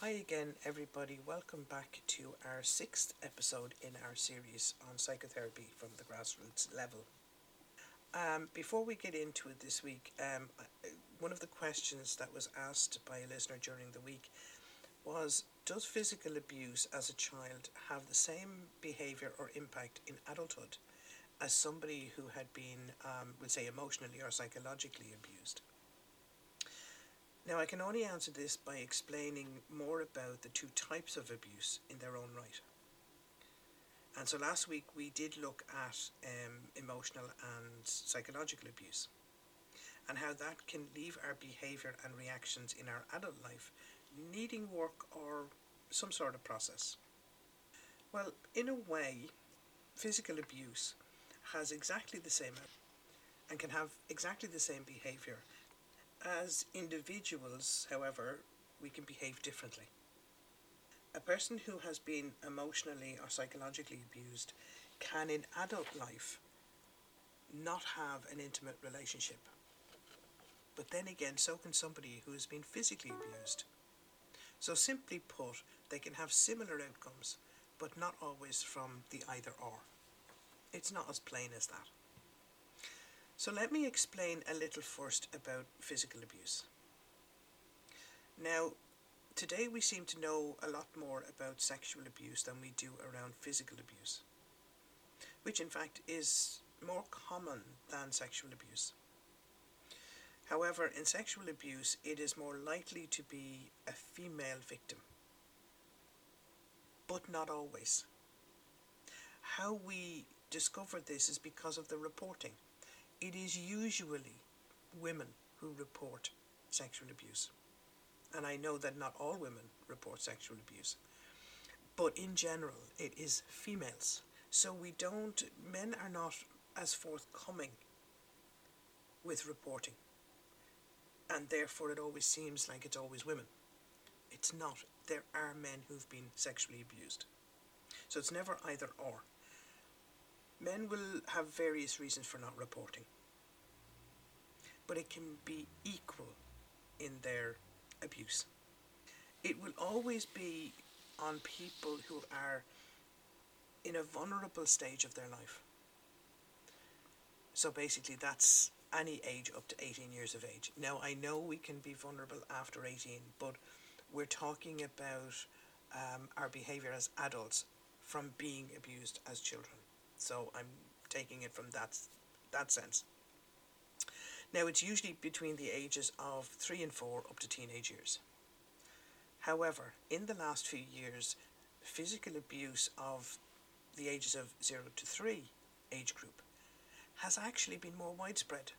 Hi again, everybody. Welcome back to our sixth episode in our series on psychotherapy from the grassroots level. Um, before we get into it this week, um, one of the questions that was asked by a listener during the week was Does physical abuse as a child have the same behaviour or impact in adulthood as somebody who had been, um, we'll say, emotionally or psychologically abused? Now, I can only answer this by explaining more about the two types of abuse in their own right. And so last week we did look at um, emotional and psychological abuse and how that can leave our behaviour and reactions in our adult life needing work or some sort of process. Well, in a way, physical abuse has exactly the same and can have exactly the same behaviour. As individuals, however, we can behave differently. A person who has been emotionally or psychologically abused can, in adult life, not have an intimate relationship. But then again, so can somebody who has been physically abused. So, simply put, they can have similar outcomes, but not always from the either or. It's not as plain as that. So, let me explain a little first about physical abuse. Now, Today we seem to know a lot more about sexual abuse than we do around physical abuse, which in fact is more common than sexual abuse. However, in sexual abuse, it is more likely to be a female victim, but not always. How we discover this is because of the reporting. It is usually women who report sexual abuse and I know that not all women report sexual abuse, but in general, it is females. So we don't, men are not as forthcoming with reporting, and therefore it always seems like it's always women. It's not. There are men who've been sexually abused. So it's never either or. Men will have various reasons for not reporting, but it can be equal in their abuse. It will always be on people who are in a vulnerable stage of their life. So basically, that's any age up to 18 years of age. Now, I know we can be vulnerable after 18, but we're talking about um, our behaviour as adults from being abused as children. So I'm taking it from that, that sense. Now, it's usually between the ages of 3 and 4 up to teenage years. However, in the last few years, physical abuse of the ages of 0 to 3 age group has actually been more widespread.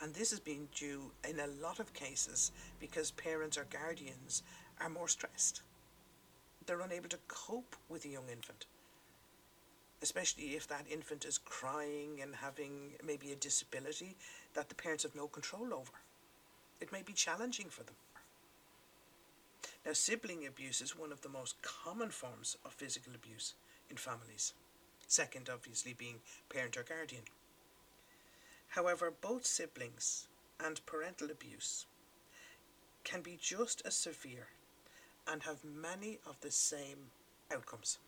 And this has been due in a lot of cases because parents or guardians are more stressed. They're unable to cope with a young infant especially if that infant is crying and having maybe a disability that the parents have no control over. It may be challenging for them. Now, sibling abuse is one of the most common forms of physical abuse in families, second, obviously, being parent or guardian. However, both siblings and parental abuse can be just as severe and have many of the same outcomes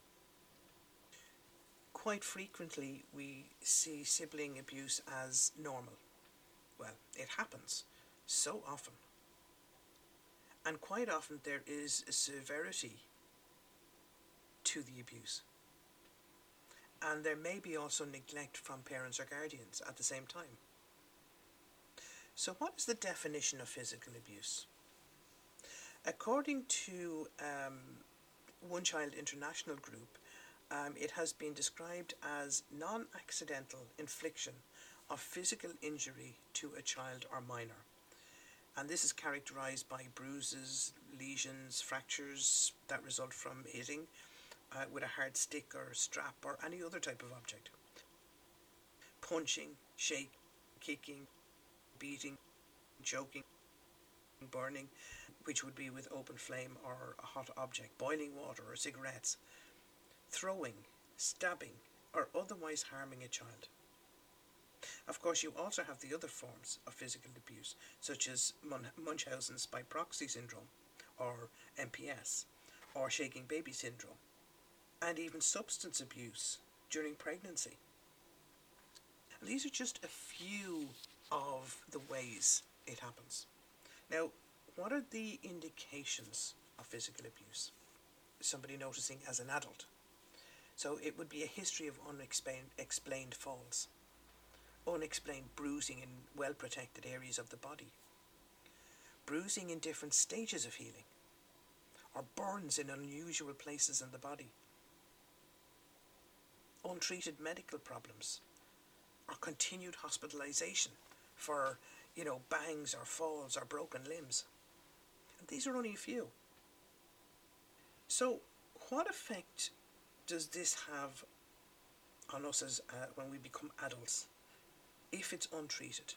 quite frequently we see sibling abuse as normal. Well, it happens so often. And quite often there is a severity to the abuse. And there may be also neglect from parents or guardians at the same time. So, what is the definition of physical abuse? According to um, One Child International Group, um, it has been described as non accidental infliction of physical injury to a child or minor. And this is characterized by bruises, lesions, fractures that result from hitting uh, with a hard stick or strap or any other type of object. Punching, shaking, kicking, beating, choking, burning, which would be with open flame or a hot object, boiling water or cigarettes, throwing, stabbing, or otherwise harming a child. Of course, you also have the other forms of physical abuse, such as Munchausen's by proxy syndrome, or MPS, or shaking baby syndrome, and even substance abuse during pregnancy. And these are just a few of the ways it happens. Now, what are the indications of physical abuse? Somebody noticing as an adult. So it would be a history of unexplained explained falls, unexplained bruising in well protected areas of the body, bruising in different stages of healing, or burns in unusual places in the body, untreated medical problems, or continued hospitalization for, you know, bangs or falls or broken limbs. And these are only a few. So, what effect does this have on us as uh, when we become adults if it's untreated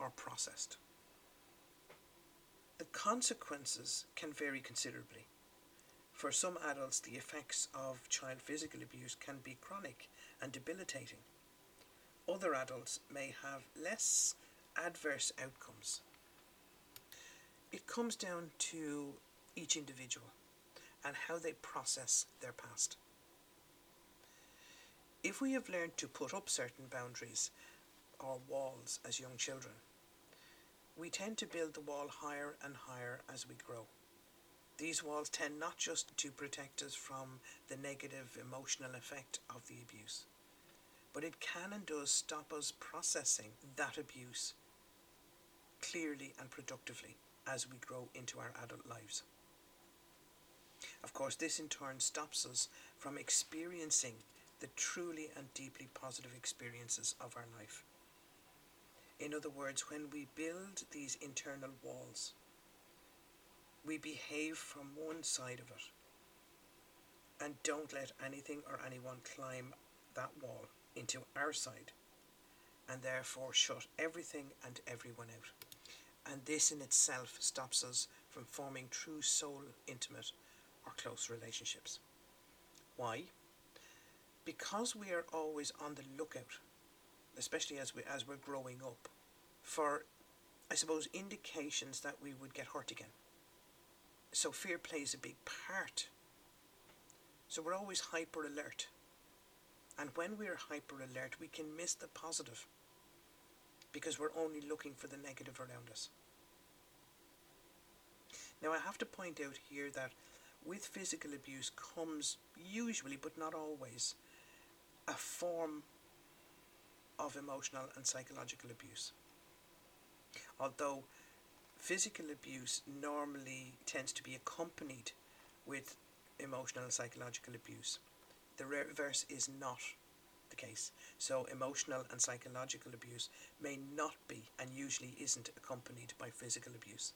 or processed? The consequences can vary considerably. For some adults, the effects of child physical abuse can be chronic and debilitating. Other adults may have less adverse outcomes. It comes down to each individual and how they process their past. If we have learned to put up certain boundaries or walls as young children, we tend to build the wall higher and higher as we grow. These walls tend not just to protect us from the negative emotional effect of the abuse, but it can and does stop us processing that abuse clearly and productively as we grow into our adult lives. Of course, this in turn stops us from experiencing the truly and deeply positive experiences of our life. In other words, when we build these internal walls, we behave from one side of it and don't let anything or anyone climb that wall into our side and therefore shut everything and everyone out. And this in itself stops us from forming true soul intimate or close relationships. Why? Because we are always on the lookout, especially as we as we're growing up, for I suppose indications that we would get hurt again so fear plays a big part. So we're always hyper alert. And when we're hyper alert, we can miss the positive because we're only looking for the negative around us. Now, I have to point out here that with physical abuse comes usually, but not always, a form of emotional and psychological abuse. Although physical abuse normally tends to be accompanied with emotional and psychological abuse. The reverse is not the case. So, emotional and psychological abuse may not be and usually isn't accompanied by physical abuse.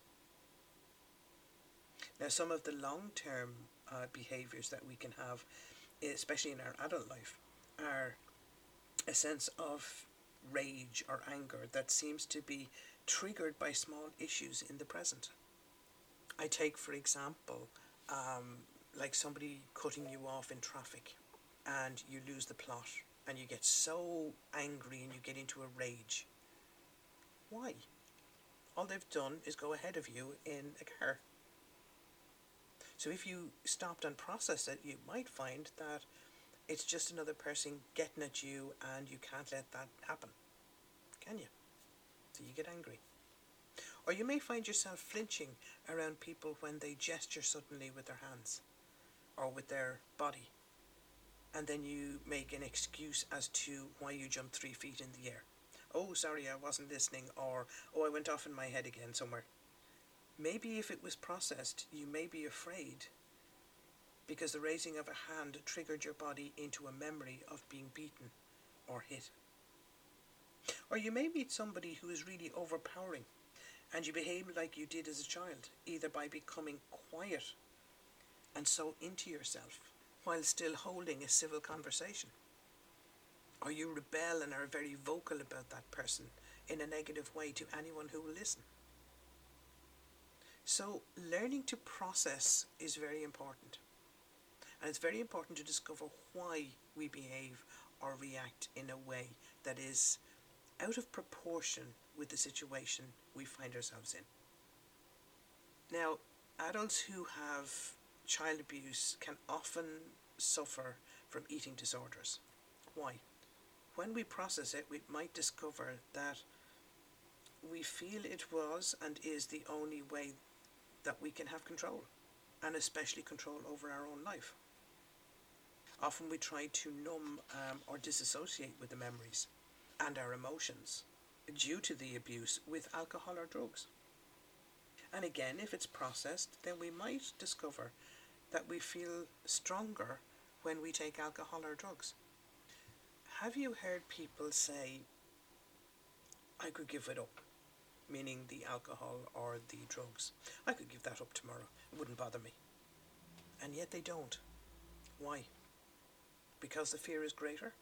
Now, some of the long term uh, behaviours that we can have, especially in our adult life, are a sense of rage or anger that seems to be triggered by small issues in the present. I take, for example, um, like somebody cutting you off in traffic and you lose the plot and you get so angry and you get into a rage. Why? All they've done is go ahead of you in a car. So if you stopped and processed it, you might find that it's just another person getting at you and you can't let that happen. Can you? So you get angry. Or you may find yourself flinching around people when they gesture suddenly with their hands or with their body. And then you make an excuse as to why you jumped three feet in the air. Oh, sorry, I wasn't listening, or oh, I went off in my head again somewhere. Maybe if it was processed, you may be afraid because the raising of a hand triggered your body into a memory of being beaten or hit. Or you may meet somebody who is really overpowering and you behave like you did as a child, either by becoming quiet and so into yourself while still holding a civil conversation. Or you rebel and are very vocal about that person in a negative way to anyone who will listen. So, learning to process is very important. And it's very important to discover why we behave or react in a way that is out of proportion with the situation we find ourselves in. Now, adults who have child abuse can often suffer from eating disorders. Why? When we process it, we might discover that we feel it was and is the only way that we can have control, and especially control over our own life. Often we try to numb um, or disassociate with the memories and our emotions due to the abuse with alcohol or drugs. And again, if it's processed, then we might discover that we feel stronger when we take alcohol or drugs. Have you heard people say, I could give it up, meaning the alcohol or the drugs? I could give that up tomorrow, it wouldn't bother me. And yet they don't. Why? Because the fear is greater?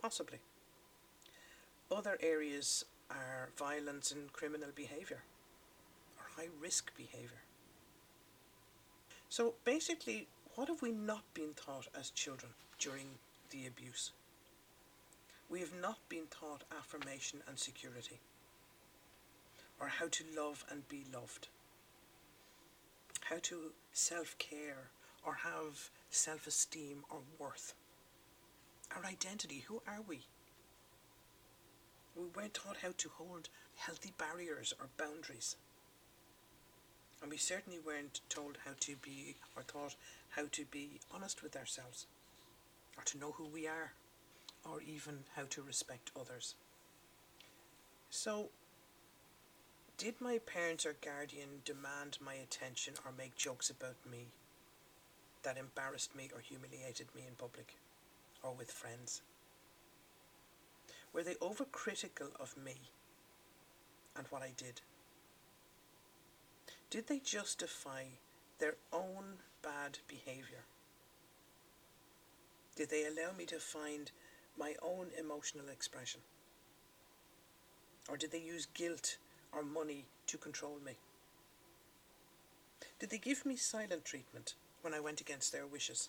Possibly. Other areas are violence and criminal behaviour or high risk behaviour. So basically, what have we not been taught as children during the abuse? We have not been taught affirmation and security, or how to love and be loved, how to self care or have self esteem or worth. Our identity, who are we? We weren't taught how to hold healthy barriers or boundaries. And we certainly weren't told how to be, or taught how to be honest with ourselves, or to know who we are, or even how to respect others. So, did my parents or guardian demand my attention or make jokes about me that embarrassed me or humiliated me in public or with friends? Were they overcritical of me and what I did? Did they justify their own bad behaviour? Did they allow me to find my own emotional expression? Or did they use guilt or money to control me? Did they give me silent treatment when I went against their wishes?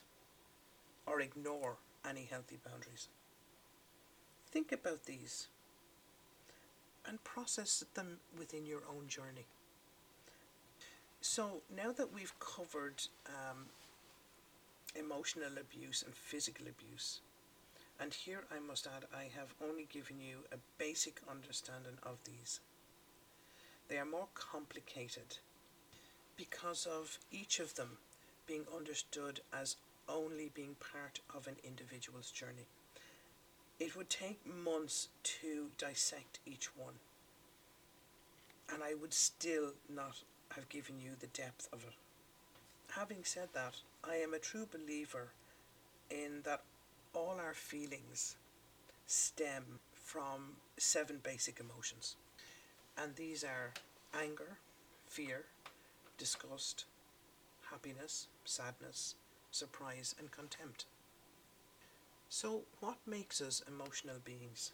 Or ignore any healthy boundaries? Think about these and process them within your own journey. So, now that we've covered um, emotional abuse and physical abuse, and here I must add, I have only given you a basic understanding of these. They are more complicated because of each of them being understood as only being part of an individual's journey. It would take months to dissect each one, and I would still not have given you the depth of it. Having said that, I am a true believer in that all our feelings stem from seven basic emotions, and these are anger, fear, disgust, happiness, sadness, surprise, and contempt. So, what makes us emotional beings?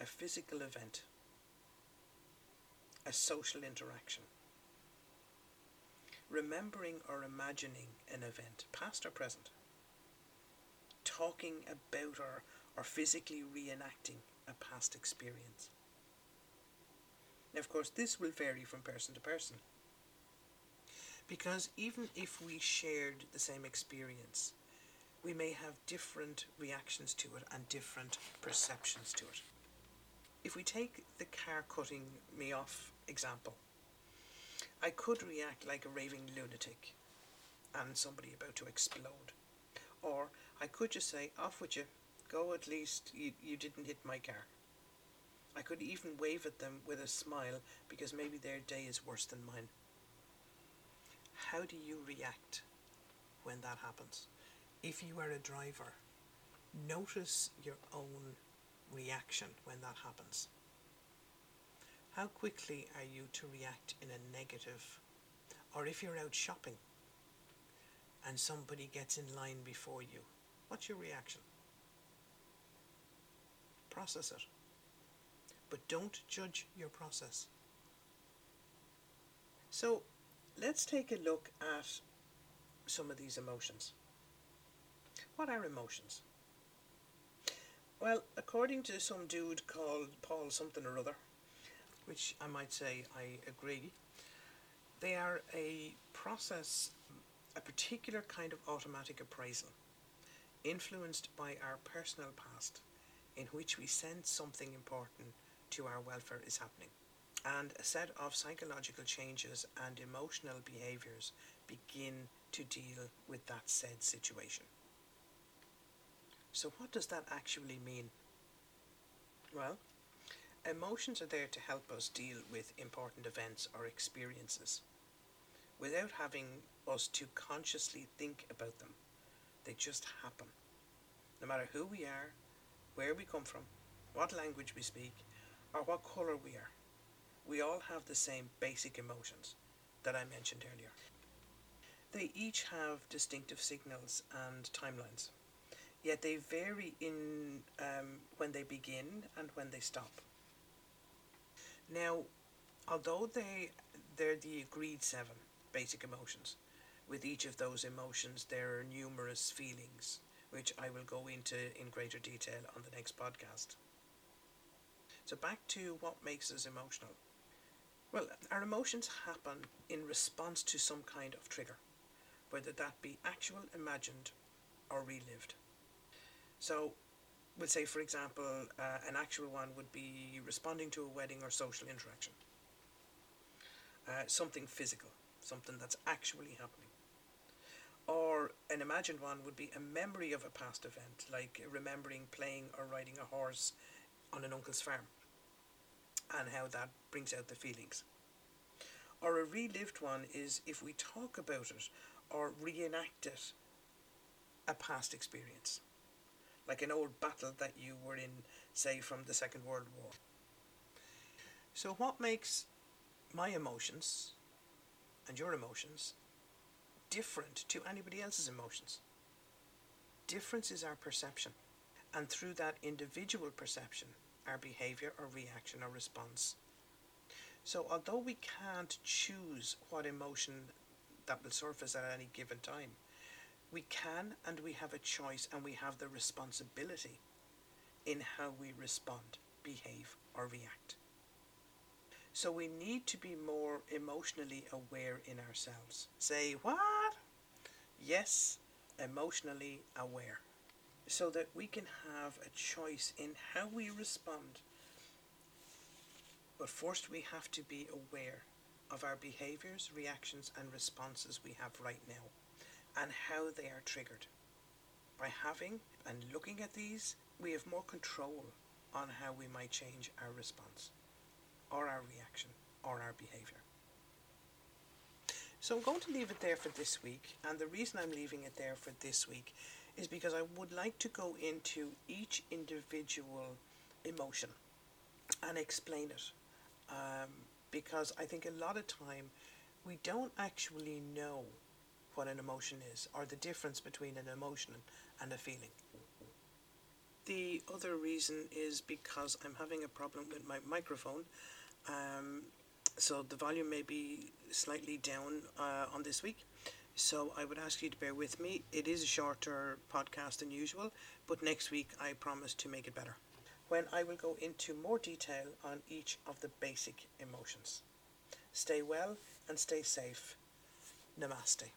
A physical event, a social interaction, remembering or imagining an event, past or present, talking about or, or physically reenacting a past experience. Now, of course, this will vary from person to person. Because even if we shared the same experience, we may have different reactions to it and different perceptions to it. If we take the car cutting me off example, I could react like a raving lunatic and somebody about to explode. Or I could just say, off with you, go at least, you, you didn't hit my car. I could even wave at them with a smile because maybe their day is worse than mine. How do you react when that happens? if you are a driver, notice your own reaction when that happens. How quickly are you to react in a negative? Or if you're out shopping and somebody gets in line before you, what's your reaction? Process it. But don't judge your process. So let's take a look at some of these emotions. What are emotions? Well, according to some dude called Paul something or other, which I might say I agree, They are a process, a particular kind of automatic appraisal, influenced by our personal past, in which we sense something important to our welfare is happening. And a set of psychological changes and emotional behaviours begin to deal with that said situation. So, what does that actually mean? Well, emotions are there to help us deal with important events or experiences without having us to consciously think about them. They just happen. No matter who we are, where we come from, what language we speak, or what colour we are, we all have the same basic emotions that I mentioned earlier. They each have distinctive signals and timelines, yet they vary in um, when they begin and when they stop. Now, although they they're the agreed seven basic emotions, with each of those emotions there are numerous feelings, which I will go into in greater detail on the next podcast. So back to what makes us emotional. Well, our emotions happen in response to some kind of trigger, whether that be actual, imagined, or relived. So, we'll say, for example, uh, an actual one would be responding to a wedding or social interaction. Uh, something physical, something that's actually happening. Or an imagined one would be a memory of a past event, like remembering playing or riding a horse on an uncle's farm, and how that brings out the feelings. Or a relived one is if we talk about it or reenact it, a past experience, like an old battle that you were in, say, from the Second World War. So, what makes my emotions and your emotions different to anybody else's emotions? Difference is our perception, and through that individual perception, our behaviour or reaction or response. So, although we can't choose what emotion that will surface at any given time, we can and we have a choice and we have the responsibility in how we respond, behave, or react. So we need to be more emotionally aware in ourselves. Say, what? Yes, emotionally aware. So that we can have a choice in how we respond. But first, we have to be aware of our behaviours, reactions, and responses we have right now and how they are triggered. By having and looking at these, we have more control on how we might change our response or our reaction or our behaviour. So I'm going to leave it there for this week, and the reason I'm leaving it there for this week is because I would like to go into each individual emotion and explain it. Um, because I think a lot of time we don't actually know what an emotion is or the difference between an emotion and a feeling. The other reason is because I'm having a problem with my microphone. Um, so the volume may be slightly down uh, on this week. So I would ask you to bear with me. It is a shorter podcast than usual, but next week I promise to make it better when I will go into more detail on each of the basic emotions. Stay well and stay safe. Namaste.